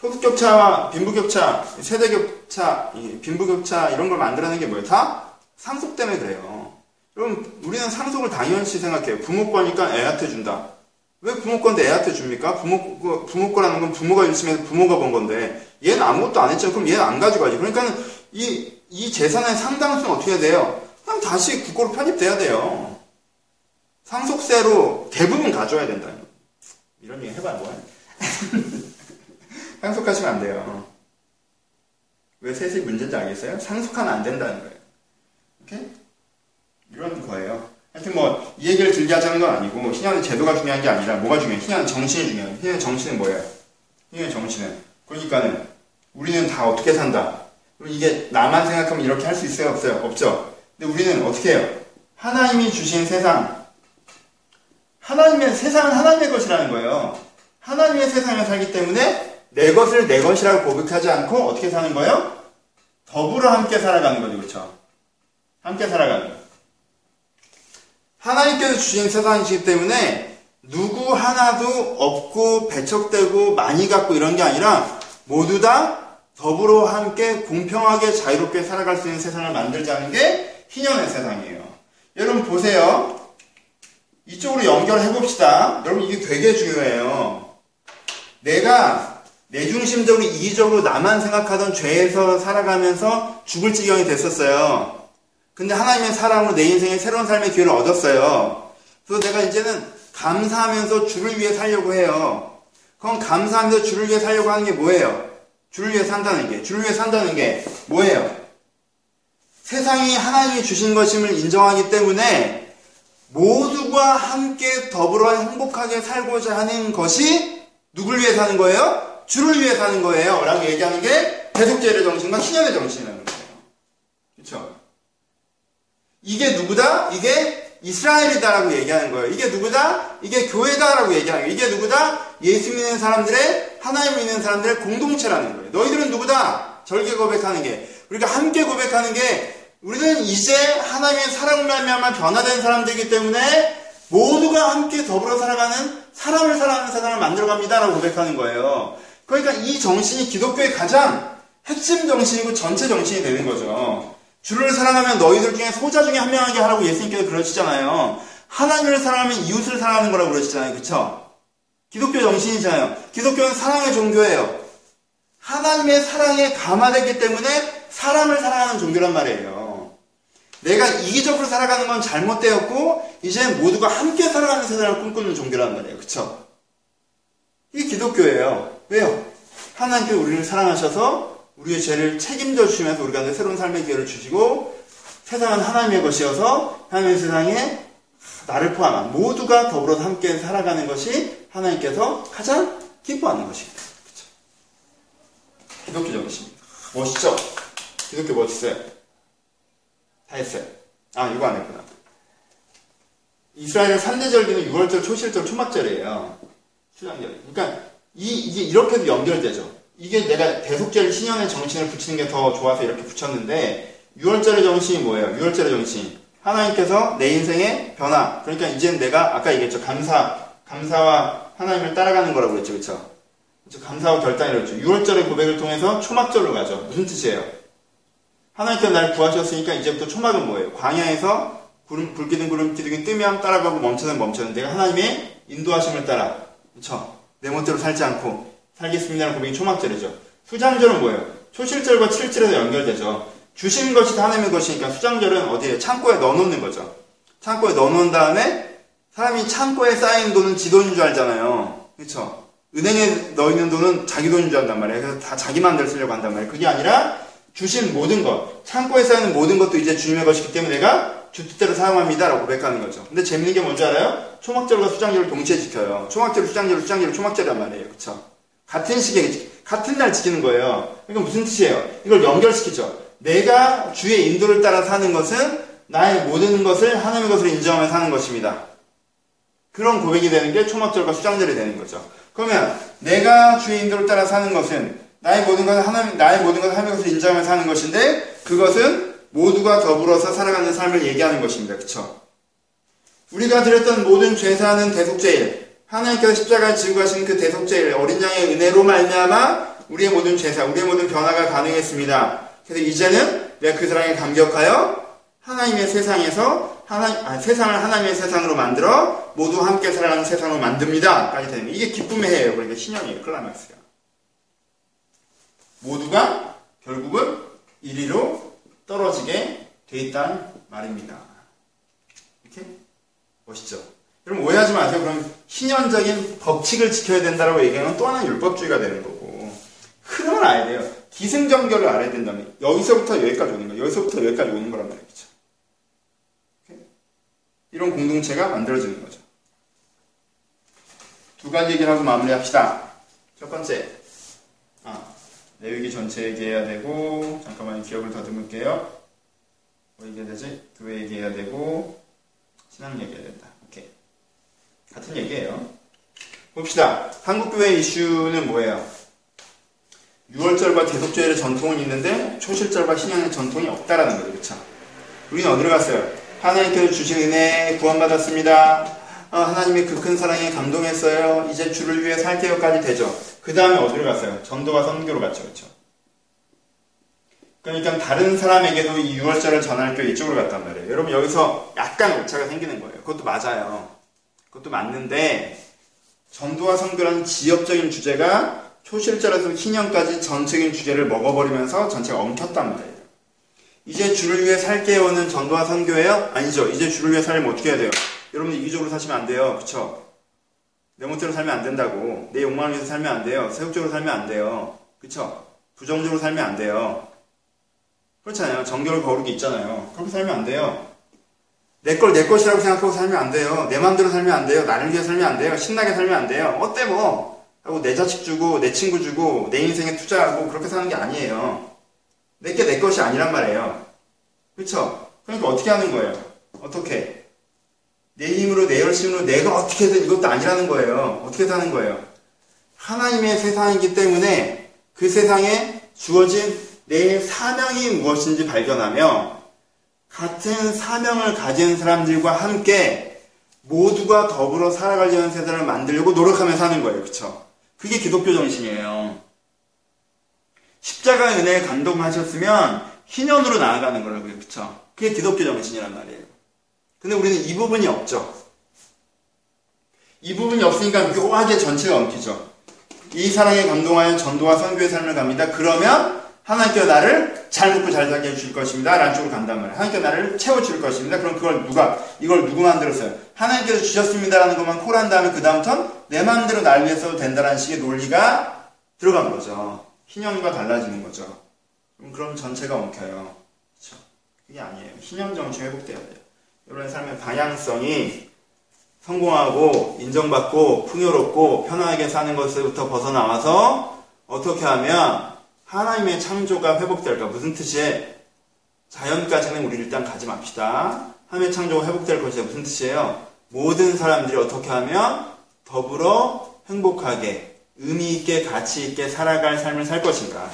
소득 격차와 빈부 격차, 세대 격차, 빈부 격차 이런 걸 만들어내는 게 뭐예요? 다 상속 때문에 그래요. 그럼 우리는 상속을 당연시 생각해요. 부모 거니까 애한테 준다. 왜 부모 건데 애한테 줍니까? 부모, 그 부모 거라는 건 부모가 열심히 해서 부모가 번 건데 얘는 아무것도 안 했죠. 그럼 얘는 안 가져가지. 그러니까 이, 이 재산의 상당수는 어떻게 해야 돼요? 그냥 다시 국고로 편입돼야 돼요. 상속세로 대부분 가져야 된다. 이런 얘기 해봐야 뭐해. <laughs> 상속하시면 안 돼요. 왜 셋이 문제인지 알겠어요? 상속하면 안 된다는 거예요. 오케이? 이런 거예요. 하여튼 뭐, 이 얘기를 길게 하자는 건 아니고, 신현의 제도가 중요한 게 아니라, 뭐가 중요해? 신현의 정신이 중요해. 신현의 정신은 뭐예요? 신현의 정신은. 그러니까는, 우리는 다 어떻게 산다. 그럼 이게 나만 생각하면 이렇게 할 수 있어요? 없어요? 없죠? 근데 우리는 어떻게 해요? 하나님이 주신 세상, 하나님의, 세상은 하나님의 것이라는 거예요. 하나님의 세상에 살기 때문에 내 것을 내 것이라고 고백하지 않고 어떻게 사는 거예요? 더불어 함께 살아가는 거죠. 그렇죠? 함께 살아가는 거예요. 하나님께서 주신 세상이기 때문에 누구 하나도 없고 배척되고 많이 갖고 이런 게 아니라 모두 다 더불어 함께 공평하게 자유롭게 살아갈 수 있는 세상을 만들자는 게 희년의 세상이에요. 여러분 보세요. 이쪽으로 연결해 봅시다. 여러분 이게 되게 중요해요. 내가 내 중심적으로 이기적으로 나만 생각하던 죄에서 살아가면서 죽을 지경이 됐었어요. 근데 하나님의 사랑으로 내 인생에 새로운 삶의 기회를 얻었어요. 그래서 내가 이제는 감사하면서 주를 위해 살려고 해요. 그럼 감사하면서 주를 위해 살려고 하는 게 뭐예요? 주를 위해 산다는 게, 주를 위해 산다는 게 뭐예요? 세상이 하나님이 주신 것임을 인정하기 때문에 모두가 함께 더불어 행복하게 살고자 하는 것이 누굴 위해 사는 거예요? 주를 위해 사는 거예요. 라고 얘기하는 게 대속제의 정신과 신현의 정신이라는 거예요. 그렇죠? 이게 누구다? 이게 이스라엘이다라고 얘기하는 거예요. 이게 누구다? 이게 교회다라고 얘기하는 거예요. 이게 누구다? 예수 믿는 사람들의 하나님 믿는 사람들의 공동체라는 거예요. 너희들은 누구다? 절개 고백하는 게 우리가 함께 고백하는 게 우리는 이제 하나님의 사랑을 말미암아 변화된 사람들이기 때문에 모두가 함께 더불어 살아가는 사람을 사랑하는 세상을 만들어갑니다라고 고백하는 거예요. 그러니까 이 정신이 기독교의 가장 핵심 정신이고 전체 정신이 되는 거죠. 주를 사랑하면 너희들 중에 소자 중에 한 명에게 하라고 예수님께서 그러시잖아요. 하나님을 사랑하면 이웃을 사랑하는 거라고 그러시잖아요. 그쵸? 기독교 정신이잖아요. 기독교는 사랑의 종교예요. 하나님의 사랑에 감화됐기 때문에 사람을 사랑하는 종교란 말이에요. 내가 이기적으로 살아가는 건 잘못되었고 이제 모두가 함께 살아가는 세상을 꿈꾸는 종교란 말이에요. 그쵸? 이게 기독교예요. 왜요? 하나님께 우리를 사랑하셔서 우리의 죄를 책임져 주시면서 우리가 새로운 삶의 기회를 주시고 세상은 하나님의 것이어서 하나님의 세상에 나를 포함한 모두가 더불어 함께 살아가는 것이 하나님께서 가장 기뻐하는 것입니다. 그렇죠? 기독교 정신입니다. 멋있죠? 기독교 멋있어요. 다 했어요. 아, 이거 안 했구나. 이스라엘의 산대절기는 6월절, 초실절, 초막절이에요. 신앙절. 그러니까 이, 이게 이렇게도 연결되죠. 이게 내가 대속절 신년의 정신을 붙이는 게 더 좋아서 이렇게 붙였는데 6월절의 정신이 뭐예요? 6월절의 정신. 하나님께서 내 인생의 변화. 그러니까 이제는 내가 아까 얘기했죠. 감사. 감사와 하나님을 따라가는 거라고 그랬죠. 그렇죠? 감사하고 결단이었죠. 6월절의 고백을 통해서 초막절로 가죠. 무슨 뜻이에요? 하나님께서 날 구하셨으니까 이제부터 초막은 뭐예요? 광야에서 구름, 불 기둥 구름 기둥이 뜨면 따라가고 멈춰는 멈춰는 내가 하나님의 인도하심을 따라 그쵸? 내 멋대로 살지 않고 살겠습니다라는 고백이 초막절이죠. 수장절은 뭐예요? 초실절과 칠절에서 연결되죠. 주신 것이 하나님의 것이니까 수장절은 어디에? 창고에 넣어놓는 거죠. 창고에 넣어놓은 다음에 사람이 창고에 쌓인 돈은 지 돈인 줄 알잖아요. 그쵸? 은행에 넣어 있는 돈은 자기 돈인 줄 안단 말이에요. 그래서 다 자기 마음대로 쓰려고 한단 말이에요. 그게 아니라 주신 모든 것, 창고에 쌓이는 모든 것도 이제 주님의 것이기 때문에 내가 주 뜻대로 사용합니다라고 고백하는 거죠. 근데 재밌는 게 뭔지 알아요? 초막절과 수장절을 동시에 지켜요. 초막절, 수장절, 수장절, 초막절이란 말이에요. 그쵸? 같은 시기에, 같은 날 지키는 거예요. 이건 무슨 뜻이에요? 이걸 연결시키죠. 내가 주의 인도를 따라 사는 것은 나의 모든 것을 하나님의 것으로 인정하며 사는 것입니다. 그런 고백이 되는 게 초막절과 수장절이 되는 거죠. 그러면 내가 주의 인도를 따라 사는 것은 나의 모든 것을 하나님, 나의 모든 하나님의 것으로 인정하며 사는 것인데 그것은 모두가 더불어서 살아가는 삶을 얘기하는 것입니다. 그쵸? 우리가 드렸던 모든 죄사하는 대속죄일, 하나님께서 십자가를 지고 가신 그 대속죄일, 어린 양의 은혜로 말미암아 우리의 모든 죄사, 우리의 모든 변화가 가능했습니다. 그래서 이제는 내가 그 사랑에 감격하여 하나님의 세상에서 하나님, 아, 세상을 하나님의 세상으로 만들어 모두 함께 살아가는 세상으로 만듭니다. 까지 되는 이게 기쁨의 해예요. 그러니까 신형이에요. 클라맥스가. 모두가 결국은 이리로 떨어지게 돼 있다는 말입니다. 이렇게 멋있죠? 여러분 오해하지 마세요. 그럼 신현적인 법칙을 지켜야 된다고 얘기하면 또 하나의 율법주의가 되는 거고 흐름을 알아야 돼요. 기승전결을 알아야 된다면 여기서부터 여기까지 오는 거예요. 여기서부터 여기까지 오는 거란 말이죠. 이런 공동체가 만들어지는 거죠. 두 가지 얘기를 하고 마무리합시다. 첫 번째, 아, 내위기 전체 얘기해야 되고, 잠깐만 기억을 더듬을게요. 뭐 얘기해야 되지? 교회 얘기해야 되고, 신앙 얘기해야 된다. 오케이. 같은 얘기예요. 봅시다. 한국교회 이슈는 뭐예요? 6월절과 대속절의 전통은 있는데 초실절과 신앙의 전통이 없다라는 거죠. 그쵸? 우리는 어디로 갔어요? 하나님께서 주신 은혜 구원받았습니다. 어, 하나님의 그 큰 사랑에 감동했어요. 이제 주를 위해 살게요까지 되죠. 그 다음에 어디로 갔어요? 전도와 선교로 갔죠. 그렇죠? 그러니까 다른 사람에게도 이 6월절을 전할 때 이쪽으로 갔단 말이에요. 여러분 여기서 약간 오차가 생기는 거예요. 그것도 맞아요. 그것도 맞는데 전도와 선교라는 지역적인 주제가 초실절에서 희년까지 전체적인 주제를 먹어버리면서 전체가 엉켰단 말이에요. 이제 주를 위해 살게요는 전도와 선교예요? 아니죠. 이제 주를 위해 살면 어떻게 해야 돼요? 여러분들 이기적으로 사시면 안 돼요. 그쵸? 내 멋대로 살면 안 된다고. 내 욕망을 위해서 살면 안 돼요. 세욕적으로 살면 안 돼요. 그쵸? 부정적으로 살면 안 돼요. 그렇잖아요. 정결 거룩이 있잖아요. 그렇게 살면 안 돼요. 내 걸 내 것이라고 생각하고 살면 안 돼요. 내 마음대로 살면 안 돼요. 나를 위해 살면 안 돼요. 신나게 살면 안 돼요. 어때 뭐? 하고 내 자식 주고 내 친구 주고 내 인생에 투자하고 그렇게 사는 게 아니에요. 내게 내 것이 아니란 말이에요. 그렇죠? 그러니까 어떻게 하는 거예요? 어떻게? 내 힘으로 내 열심으로 내가 어떻게든 이것도 아니라는 거예요. 어떻게 사는 거예요? 하나님의 세상이기 때문에 그 세상에 주어진 내 사명이 무엇인지 발견하며 같은 사명을 가진 사람들과 함께 모두가 더불어 살아가려는 세상을 만들려고 노력하며 사는 거예요. 그쵸? 그게 기독교 정신이에요. 십자가의 은혜에 감동하셨으면 희년으로 나아가는 거라고요. 그쵸? 그게 기독교 정신이란 말이에요. 근데 우리는 이 부분이 없죠. 이 부분이 없으니까 묘하게 전체가 엉키죠. 이 사랑에 감동하여 전도와 선교의 삶을 갑니다. 그러면 하나님께서 나를 잘 먹고 잘 살게 해줄 것입니다. 라는 쪽으로 간단 말이에요. 하나님께서 나를 채워줄 것입니다. 그럼 그걸 누가, 이걸 누구 만들었어요? 하나님께서 주셨습니다라는 것만 콜한 다음에 그 다음부터는 내 마음대로 날 위해서 된다라는 식의 논리가 들어간 거죠. 신념과 달라지는 거죠. 그럼 전체가 엉켜요. 그렇죠? 그게 아니에요. 신념 정신 회복돼야 돼요. 여러분의 삶의 방향성이 성공하고 인정받고 풍요롭고 편하게 사는 것부터 벗어나와서 어떻게 하면 하나님의 창조가 회복될까? 무슨 뜻이에요? 자연까지는 우리 일단 가지 맙시다. 하나님의 창조가 회복될 것이다. 무슨 뜻이에요? 모든 사람들이 어떻게 하면 더불어 행복하게 의미 있게 가치 있게 살아갈 삶을 살 것인가.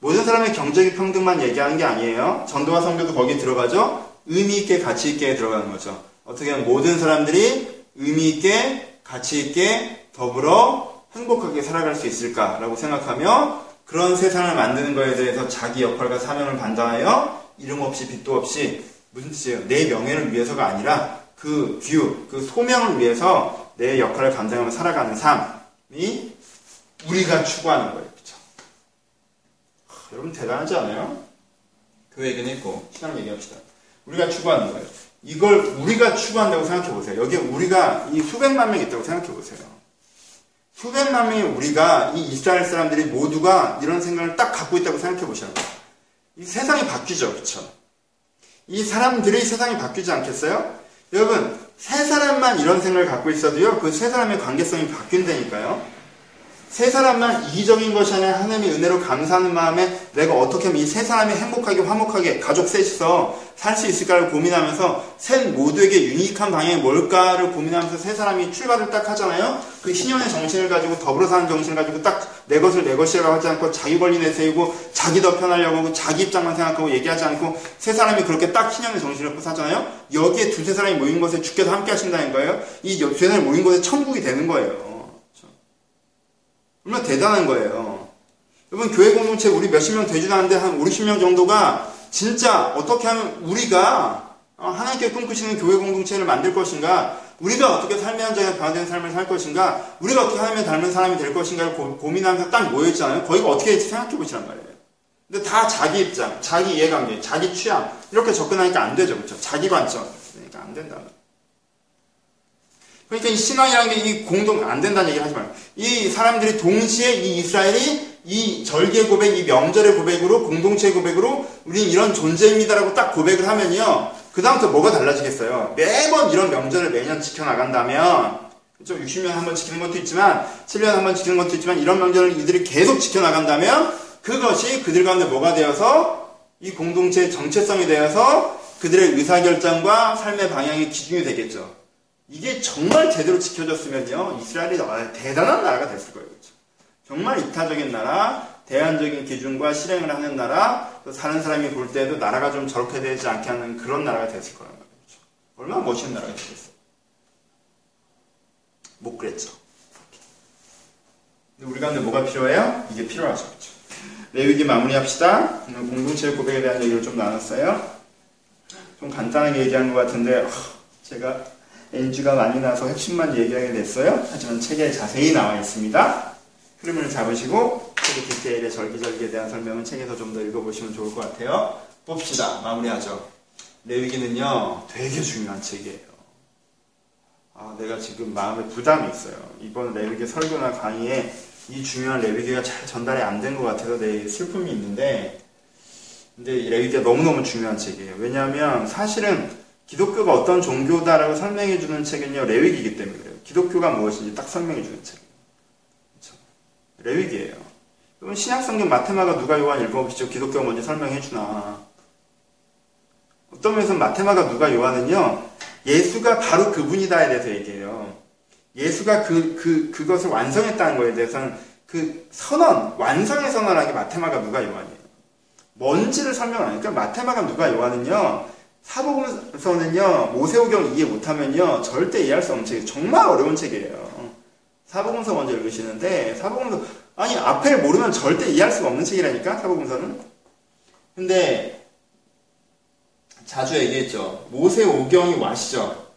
모든 사람의 경제적 평등만 얘기하는 게 아니에요. 전도와 선교도 거기에 들어가죠. 의미 있게 가치 있게 들어가는 거죠. 어떻게 하면 모든 사람들이 의미 있게 가치 있게 더불어 행복하게 살아갈 수 있을까라고 생각하며 그런 세상을 만드는 것에 대해서 자기 역할과 사명을 반다하여 이름 없이 빛도 없이 무슨 뜻이에요? 내 명예를 위해서가 아니라 그 뷰, 그 소명을 위해서 내 역할을 감당하며 살아가는 삶이 우리가 추구하는 거예요. 그렇죠? 여러분 대단하지 않아요? 교회 얘기는 했고 신앙 얘기합시다. 우리가 추구하는 거예요. 이걸 우리가 추구한다고 생각해 보세요. 여기에 우리가 이 수백만 명 있다고 생각해 보세요. 수백만 명의 우리가 이 이스라엘 사람들이 모두가 이런 생각을 딱 갖고 있다고 생각해 보시라고. 이 세상이 바뀌죠, 그렇죠? 이 사람들의 세상이 바뀌지 않겠어요? 여러분, 세 사람만 이런 생각을 갖고 있어도요, 그 세 사람의 관계성이 바뀐다니까요. 세 사람만 이기적인 것이 아니라 하나님의 은혜로 감사하는 마음에 내가 어떻게 하면 이 세 사람이 행복하게 화목하게 가족 셋이서 살 수 있을까를 고민하면서 셋 모두에게 유니크한 방향이 뭘까를 고민하면서 세 사람이 출발을 딱 하잖아요. 그 신년의 정신을 가지고 더불어 사는 정신을 가지고 딱 내 것을 내 것이라고 하지 않고 자기 권리 내세우고 자기 더 편하려고 하고 자기 입장만 생각하고 얘기하지 않고 세 사람이 그렇게 딱 신년의 정신을 갖고 사잖아요. 여기에 두세 사람이 모인 곳에 주께서 함께 하신다는 거예요. 이 두세 사람이 모인 곳에 천국이 되는 거예요. 얼마나 대단한 거예요. 여러분, 교회 공동체 우리 몇십 명 되지도 않는데 한 5, 60명 정도가 진짜 어떻게 하면 우리가 어, 하나님께 꿈꾸시는 교회 공동체를 만들 것인가, 우리가 어떻게 삶의 현장에 변화된 삶을 살 것인가, 우리가 어떻게 하나님을 닮은 사람이 될 것인가를 고, 민하면서 딱 모여있잖아요. 거기가 어떻게 될지 생각해 보시란 말이에요. 근데 다 자기 입장, 자기 이해관계, 자기 취향, 이렇게 접근하니까 안 되죠. 그렇죠? 자기 관점. 그러니까 안 된다. 그러니까 이 신앙이라는 게 이 공동 안 된다는 얘기를 하지 말고 이 사람들이 동시에 이 이스라엘이 이 절개 고백, 이 명절의 고백으로 공동체 고백으로 우리는 이런 존재입니다라고 딱 고백을 하면요. 그 다음부터 뭐가 달라지겠어요? 매번 이런 명절을 매년 지켜나간다면 그렇죠? 60년 한 번 지키는 것도 있지만 7년 한 번 지키는 것도 있지만 이런 명절을 이들이 계속 지켜나간다면 그것이 그들 가운데 뭐가 되어서 이 공동체의 정체성이 되어서 그들의 의사결정과 삶의 방향의 기준이 되겠죠. 이게 정말 제대로 지켜졌으면요, 이스라엘이 대단한 나라가 됐을 거예요. 그렇죠? 정말 이타적인 나라, 대안적인 기준과 실행을 하는 나라, 또 사는 사람이 볼 때도 나라가 좀 저렇게 되지 않게 하는 그런 나라가 됐을 거란 말이죠. 그렇죠? 얼마나 멋있는 나라가 되겠어요. 못 그랬죠. 근데 우리 가운데 뭐가 필요해요? 이게 필요하죠. 그렇죠? 레위기 마무리합시다. 공동체 고백에 대한 얘기를 좀 나눴어요. 좀 간단하게 얘기한 것 같은데, 제가 NG가 많이 나서 핵심만 얘기하게 됐어요. 하지만 책에 자세히 나와 있습니다. 흐름을 잡으시고 책의 디테일의 절기절기에 대한 설명은 책에서 좀 더 읽어보시면 좋을 것 같아요. 봅시다. 마무리하죠. 레위기는요, 되게 중요한 책이에요. 아, 내가 지금 마음에 부담이 있어요. 이번 레위기 설교나 강의에 이 중요한 레위기가 잘 전달이 안 된 것 같아서 내 슬픔이 있는데, 근데 레위기가 너무너무 중요한 책이에요. 왜냐하면 사실은 기독교가 어떤 종교다라고 설명해 주는 책은요, 레위기이기 때문에 그래요. 기독교가 무엇인지 딱 설명해 주는 책. 그렇죠? 레위기예요. 그러면 신약성경 마테마가 누가 요한 읽어보시죠. 기독교가 뭔지 설명해 주나. 어떤 면에서 마테마가 누가 요한은요, 예수가 바로 그분이다에 대해서 얘기해요. 예수가 그, 그, 그것을 완성했다는 거에 대해서는 그 선언, 완성의 선언하기 마테마가 누가 요한이에요. 뭔지를 설명 안 하니까 마테마가 누가 요한은요, 사복음서는요, 모세오경 이해 못하면요, 절대 이해할 수 없는 책이에요. 정말 어려운 책이에요. 사복음서 먼저 읽으시는데, 사복음서, 아니, 앞에를 모르면 절대 이해할 수가 없는 책이라니까, 사복음서는. 근데, 자주 얘기했죠. 모세오경이 와시죠.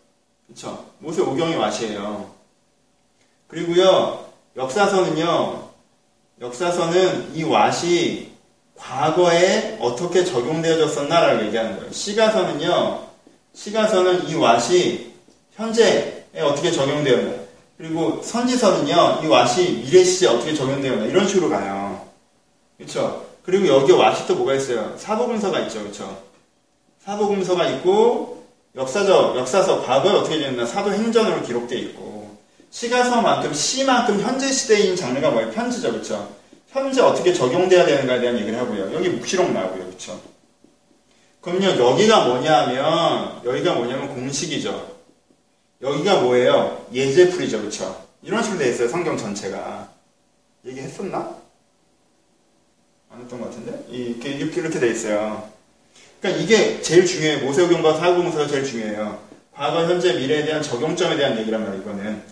그쵸? 모세오경이 와시예요. 그리고요, 역사서는요, 역사서는 이 왓이 과거에 어떻게 적용되어졌었나라고 얘기하는 거예요. 시가서는요, 시가서는 이 왓이 현재에 어떻게 적용되었나. 그리고 선지서는요, 이 왓이 미래 시제에 어떻게 적용되었나. 이런 식으로 가요. 그쵸? 그리고 여기 왓이 또 뭐가 있어요? 사복음서가 있죠. 그쵸? 사복음서가 있고, 역사적, 역사서, 과거에 어떻게 되었나. 사도행전으로 기록되어 있고, 시가서만큼, 시만큼 현재 시대인 장르가 뭐예요? 편지죠. 그쵸? 현재 어떻게 적용돼야 되는가에 대한 얘기를 하고요. 여기 묵시록 나오고요. 그쵸? 그럼요, 여기가 뭐냐면, 여기가 뭐냐면 공식이죠. 여기가 뭐예요? 예제풀이죠. 그쵸? 이런 식으로 돼 있어요. 성경 전체가. 얘기했었나? 안 했던 것 같은데? 이렇게, 이렇게, 이렇게 돼 있어요. 그러니까 이게 제일 중요해요. 모세오경과 사고공서가 제일 중요해요. 과거, 현재, 미래에 대한 적용점에 대한 얘기란 말이에요, 이거는.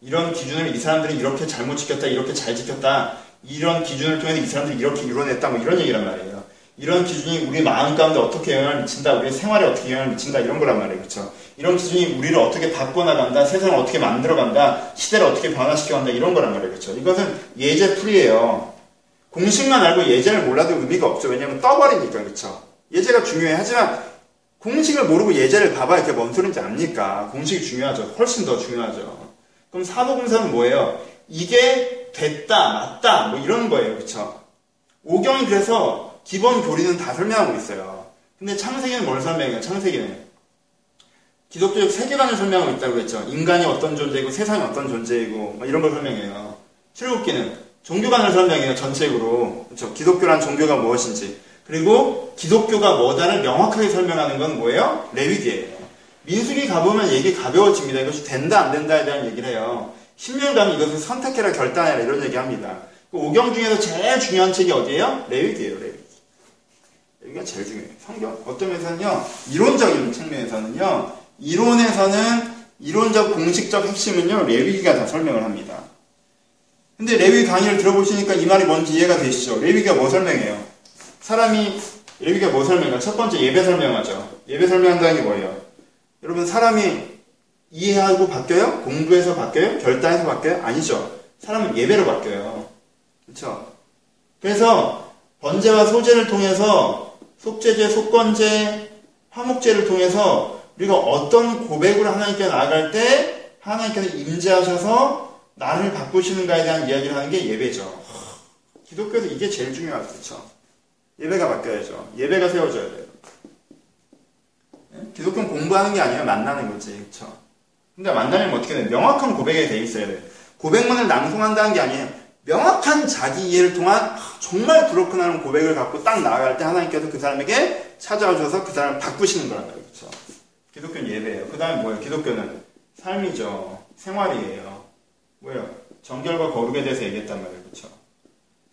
이런 기준을 이 사람들이 이렇게 잘못 지켰다, 이렇게 잘 지켰다, 이런 기준을 통해서 이 사람들이 이렇게 이뤄냈다, 뭐 이런 얘기란 말이에요. 이런 기준이 우리 마음 가운데 어떻게 영향을 미친다, 우리 생활에 어떻게 영향을 미친다, 이런 거란 말이에요. 그렇죠? 이런 기준이 우리를 어떻게 바꿔나간다, 세상을 어떻게 만들어간다, 시대를 어떻게 변화시켜간다, 이런 거란 말이에요. 그렇죠? 이것은 예제풀이에요. 공식만 알고 예제를 몰라도 의미가 없죠. 왜냐하면 떠버리니까, 그렇죠? 예제가 중요해. 하지만 공식을 모르고 예제를 봐봐야 그게 뭔 소린지 압니까? 공식이 중요하죠. 훨씬 더 중요하죠. 그럼 사도공사는 뭐예요? 이게 됐다, 맞다, 뭐 이런 거예요. 그쵸? 오경이 그래서 기본 교리는 다 설명하고 있어요. 근데 창세기는 뭘 설명해요? 창세기는. 기독교적 세계관을 설명하고 있다고 했죠. 인간이 어떤 존재이고 세상이 어떤 존재이고 뭐 이런 걸 설명해요. 출국기는 종교관을 설명해요. 전체적으로. 그렇죠? 기독교란 종교가 무엇인지. 그리고 기독교가 뭐다를 명확하게 설명하는 건 뭐예요? 레위기예요. 민수기 가보면 얘기 가벼워집니다. 이것이 된다 안 된다에 대한 얘기를 해요. 10년 가면 이것을 선택해라 결단해라 이런 얘기합니다. 그 오경 중에서 제일 중요한 책이 어디예요? 레위기예요. 레위기. 레위기가 제일 중요해요. 성경 어떤 면에서는요. 이론적인 측면에서는요. 이론에서는 이론적 공식적 핵심은요. 레위기가 다 설명을 합니다. 근데 레위 강의를 들어보시니까 이 말이 뭔지 이해가 되시죠? 레위기가 뭐 설명해요? 사람이 레위기가 뭐 설명해요? 첫 번째 예배 설명하죠. 예배 설명한다는 게 뭐예요? 여러분 사람이 이해하고 바뀌어요? 공부해서 바뀌어요? 결단해서 바뀌어요? 아니죠. 사람은 예배로 바뀌어요. 그렇죠? 그래서 번제와 소제를 통해서 속죄제, 속건제, 화목제를 통해서 우리가 어떤 고백으로 하나님께 나아갈 때 하나님께서 임재하셔서 나를 바꾸시는가에 대한 이야기를 하는 게 예배죠. 기독교에서 이게 제일 중요하죠. 그렇죠? 예배가 바뀌어야죠. 예배가 세워져야 돼요. 기독교는 공부하는 게 아니라 만나는 거지. 그렇죠? 근데 만나면 어떻게 돼? 명확한 고백에 돼 있어야 돼. 고백문을 낭송한다는 게 아니에요. 명확한 자기 이해를 통한 정말 그렇구나 하는 고백을 갖고 딱 나아갈 때 하나님께서 그 사람에게 찾아오셔서 그 사람을 바꾸시는 거란 말이에요. 그렇죠? 기독교는 예배예요. 그 다음에 뭐예요? 기독교는 삶이죠. 생활이에요. 뭐예요? 정결과 거룩에 대해서 얘기했단 말이에요. 그렇죠?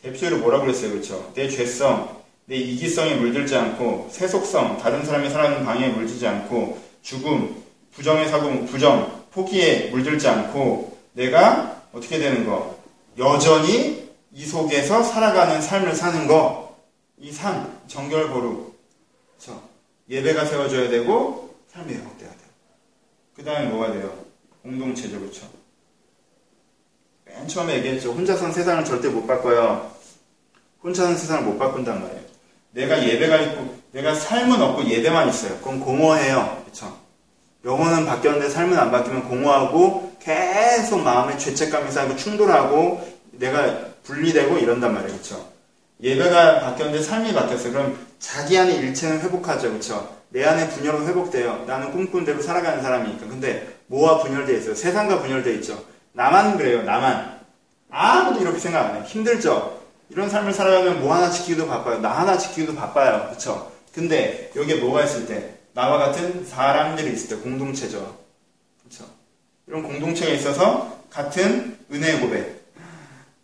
대표로 뭐라고 그랬어요? 그렇죠? 내 죄성, 내 이기성에 물들지 않고 세속성, 다른 사람이 살아가는 방해에 물들지 않고 죽음, 부정의 사고, 부정, 포기에 물들지 않고 내가 어떻게 되는 거? 여전히 이 속에서 살아가는 삶을 사는 거. 이 삶, 정결 거룩. 그렇죠? 예배가 세워져야 되고 삶이 회복돼야 돼요. 그 다음에 뭐가 돼요? 공동체죠. 그렇죠? 맨 처음에 얘기했죠. 혼자서는 세상을 절대 못 바꿔요. 혼자서는 세상을 못 바꾼단 말이에요. 내가 예배가 있고 내가 삶은 없고 예배만 있어요. 그건 공허해요. 그렇죠? 영혼은 바뀌었는데 삶은 안 바뀌면 공허하고 계속 마음에 죄책감이 쌓이고 충돌하고 내가 분리되고 이런단 말이에요. 그렇죠? 예배가 바뀌었는데 삶이 바뀌었어요. 그럼 자기 안에 일체는 회복하죠. 그렇죠? 내 안에 분열은 회복돼요. 나는 꿈꾼 대로 살아가는 사람이니까. 근데 뭐와 분열되어 있어요? 세상과 분열되어 있죠. 나만 그래요. 나만. 아무도 이렇게 생각 안 해요. 힘들죠? 이런 삶을 살아가면 뭐 하나 지키기도 바빠요. 나 하나 지키기도 바빠요. 그렇죠? 근데 여기에 뭐가 있을 때 나와 같은 사람들이 있을 때 공동체죠. 그렇죠? 이런 공동체가 있어서 같은 은혜의 고백.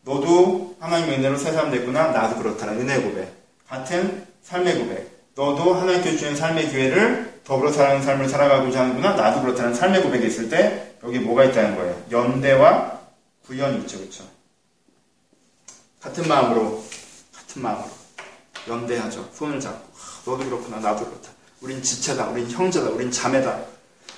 너도 하나님의 은혜로 새 사람 됐구나. 나도 그렇다라. 은혜의 고백. 같은 삶의 고백. 너도 하나님께 주신 삶의 기회를 더불어 살아가는 삶을 살아가고자 하는구나. 나도 그렇다는 삶의 고백이 있을 때 여기 뭐가 있다는 거예요. 연대와 구현이 있죠. 그렇죠? 같은 마음으로 같은 마음으로 연대하죠. 손을 잡고 너도 그렇구나. 나도 그렇다. 우린 지체다. 우린 형제다. 우린 자매다.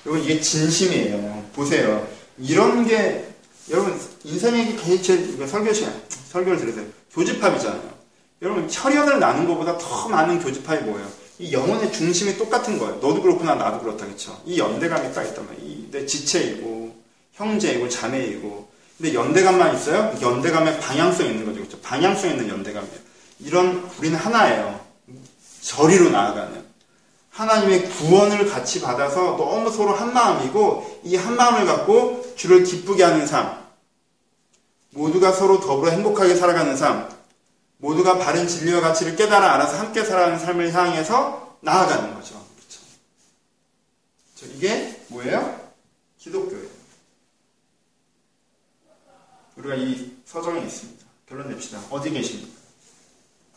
여러분 이게 진심이에요. 보세요. 이런 게 여러분 인생의 개체 설교 시간 설교를 들으세요. 교집합이잖아요. 여러분 혈연을 나눈 것보다 더 많은 교집합이 뭐예요? 이 영혼의 중심이 똑같은 거예요. 너도 그렇구나 나도 그렇다 그렇죠? 이 연대감이 딱 있단 말이에요. 내 지체이고 형제이고 자매이고 근데 연대감만 있어요? 연대감에 방향성 있는 거죠. 그렇죠? 방향성 있는 연대감이에요. 이런 우리는 하나예요. 저리로 나아가는 하나님의 구원을 같이 받아서 너무 서로 한 마음이고 이 한 마음을 갖고 주를 기쁘게 하는 삶. 모두가 서로 더불어 행복하게 살아가는 삶. 모두가 바른 진리와 가치를 깨달아 알아서 함께 살아가는 삶을 향해서 나아가는 거죠. 그렇죠? 이게 뭐예요? 기독교예요. 우리가 이 서정에 있습니다. 결론 냅시다. 어디 계십니까?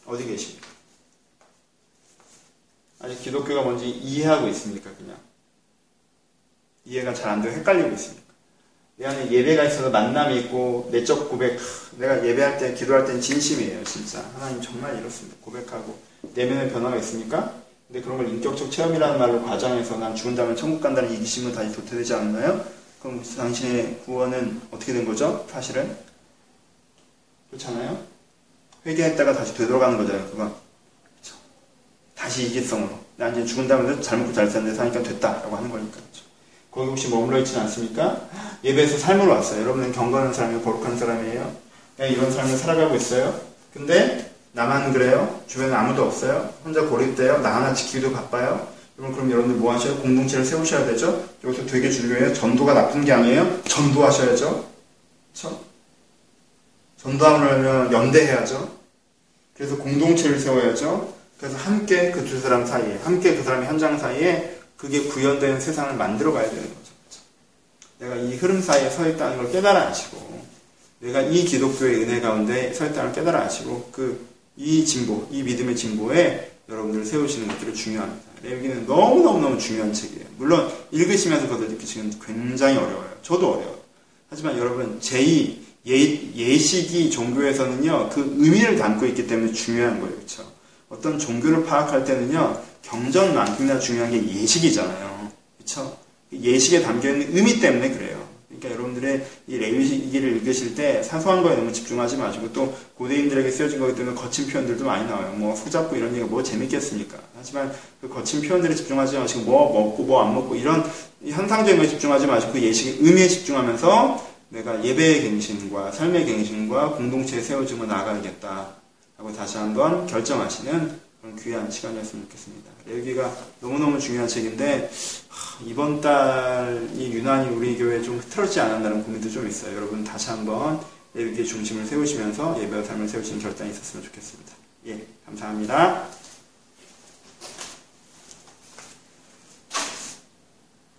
어디 계십니까? 아직 기독교가 뭔지 이해하고 있습니까? 그냥 이해가 잘 안 되고 헷갈리고 있습니까? 내 안에 예배가 있어서 만남이 있고 내적 고백 내가 예배할 때 기도할 땐 진심이에요 진짜 하나님 정말 이렇습니다 고백하고 내면의 변화가 있습니까? 근데 그런 걸 인격적 체험이라는 말로 과장해서 난 죽은 다음에 천국 간다는 이기심은 다시 도태되지 않나요? 그럼 당신의 구원은 어떻게 된 거죠? 사실은 그렇잖아요? 회개했다가 다시 되돌아가는 거잖아요 그건? 다시 이기성으로 난 이제 죽은 다음에 잘 먹고 잘 사는데 사니까 됐다라고 하는 거니까 그렇죠? 거기 혹시 머물러 있지는 않습니까? 예배에서 삶으로 왔어요. 여러분은 경건한 사람이에요? 거룩한 사람이에요? 그냥 이런 삶을 살아가고 있어요. 근데 나만 그래요? 주변에 아무도 없어요? 혼자 고립돼요? 나 하나 지키기도 바빠요? 여러분 그럼 여러분들 뭐 하셔요? 공동체를 세우셔야 되죠? 여기서 되게 중요해요. 전도가 나쁜 게 아니에요. 전도하셔야죠. 그렇죠? 전도하려면 연대해야죠. 그래서 공동체를 세워야죠. 그래서 함께 그 두 사람 사이에, 함께 그 사람의 현장 사이에 그게 구현된 세상을 만들어 가야 되는 거죠. 내가 이 흐름 사이에 서 있다는 걸 깨달아 아시고, 내가 이 기독교의 은혜 가운데 서 있다는 걸 깨달아 아시고, 그, 이 진보, 이 믿음의 진보에 여러분들을 세우시는 것들이 중요합니다. 레위기는 너무너무너무 중요한 책이에요. 물론, 읽으시면서 그것을 느끼시면 굉장히 어려워요. 저도 어려워요. 하지만 여러분, 제2, 예, 예식이 종교에서는요, 그 의미를 담고 있기 때문에 중요한 거예요. 그렇죠? 어떤 종교를 파악할 때는요, 경전만큼이나 중요한 게 예식이잖아요. 그쵸? 예식에 담겨있는 의미 때문에 그래요. 그러니까 여러분들의 이 레위기를 읽으실 때 사소한 거에 너무 집중하지 마시고 또 고대인들에게 쓰여진 거기 때문에 거친 표현들도 많이 나와요. 뭐 소잡고 이런 얘기가 뭐 재밌겠습니까? 하지만 그 거친 표현들에 집중하지 마시고 뭐 먹고 뭐 안 먹고 이런 현상적인 거에 집중하지 마시고 그 예식의 의미에 집중하면서 내가 예배의 갱신과 삶의 갱신과 공동체에 세워지고 나아가야겠다 하고 다시 한번 결정하시는 그런 귀한 시간이었으면 좋겠습니다. 레위기가 너무너무 중요한 책인데 이번 달이 유난히 우리 교회에 좀 흐트러지지 않았다는 고민도 좀 있어요. 여러분 다시 한번 레위기의 중심을 세우시면서 예배와 삶을 세우시는 결단이 있었으면 좋겠습니다. 예, 감사합니다.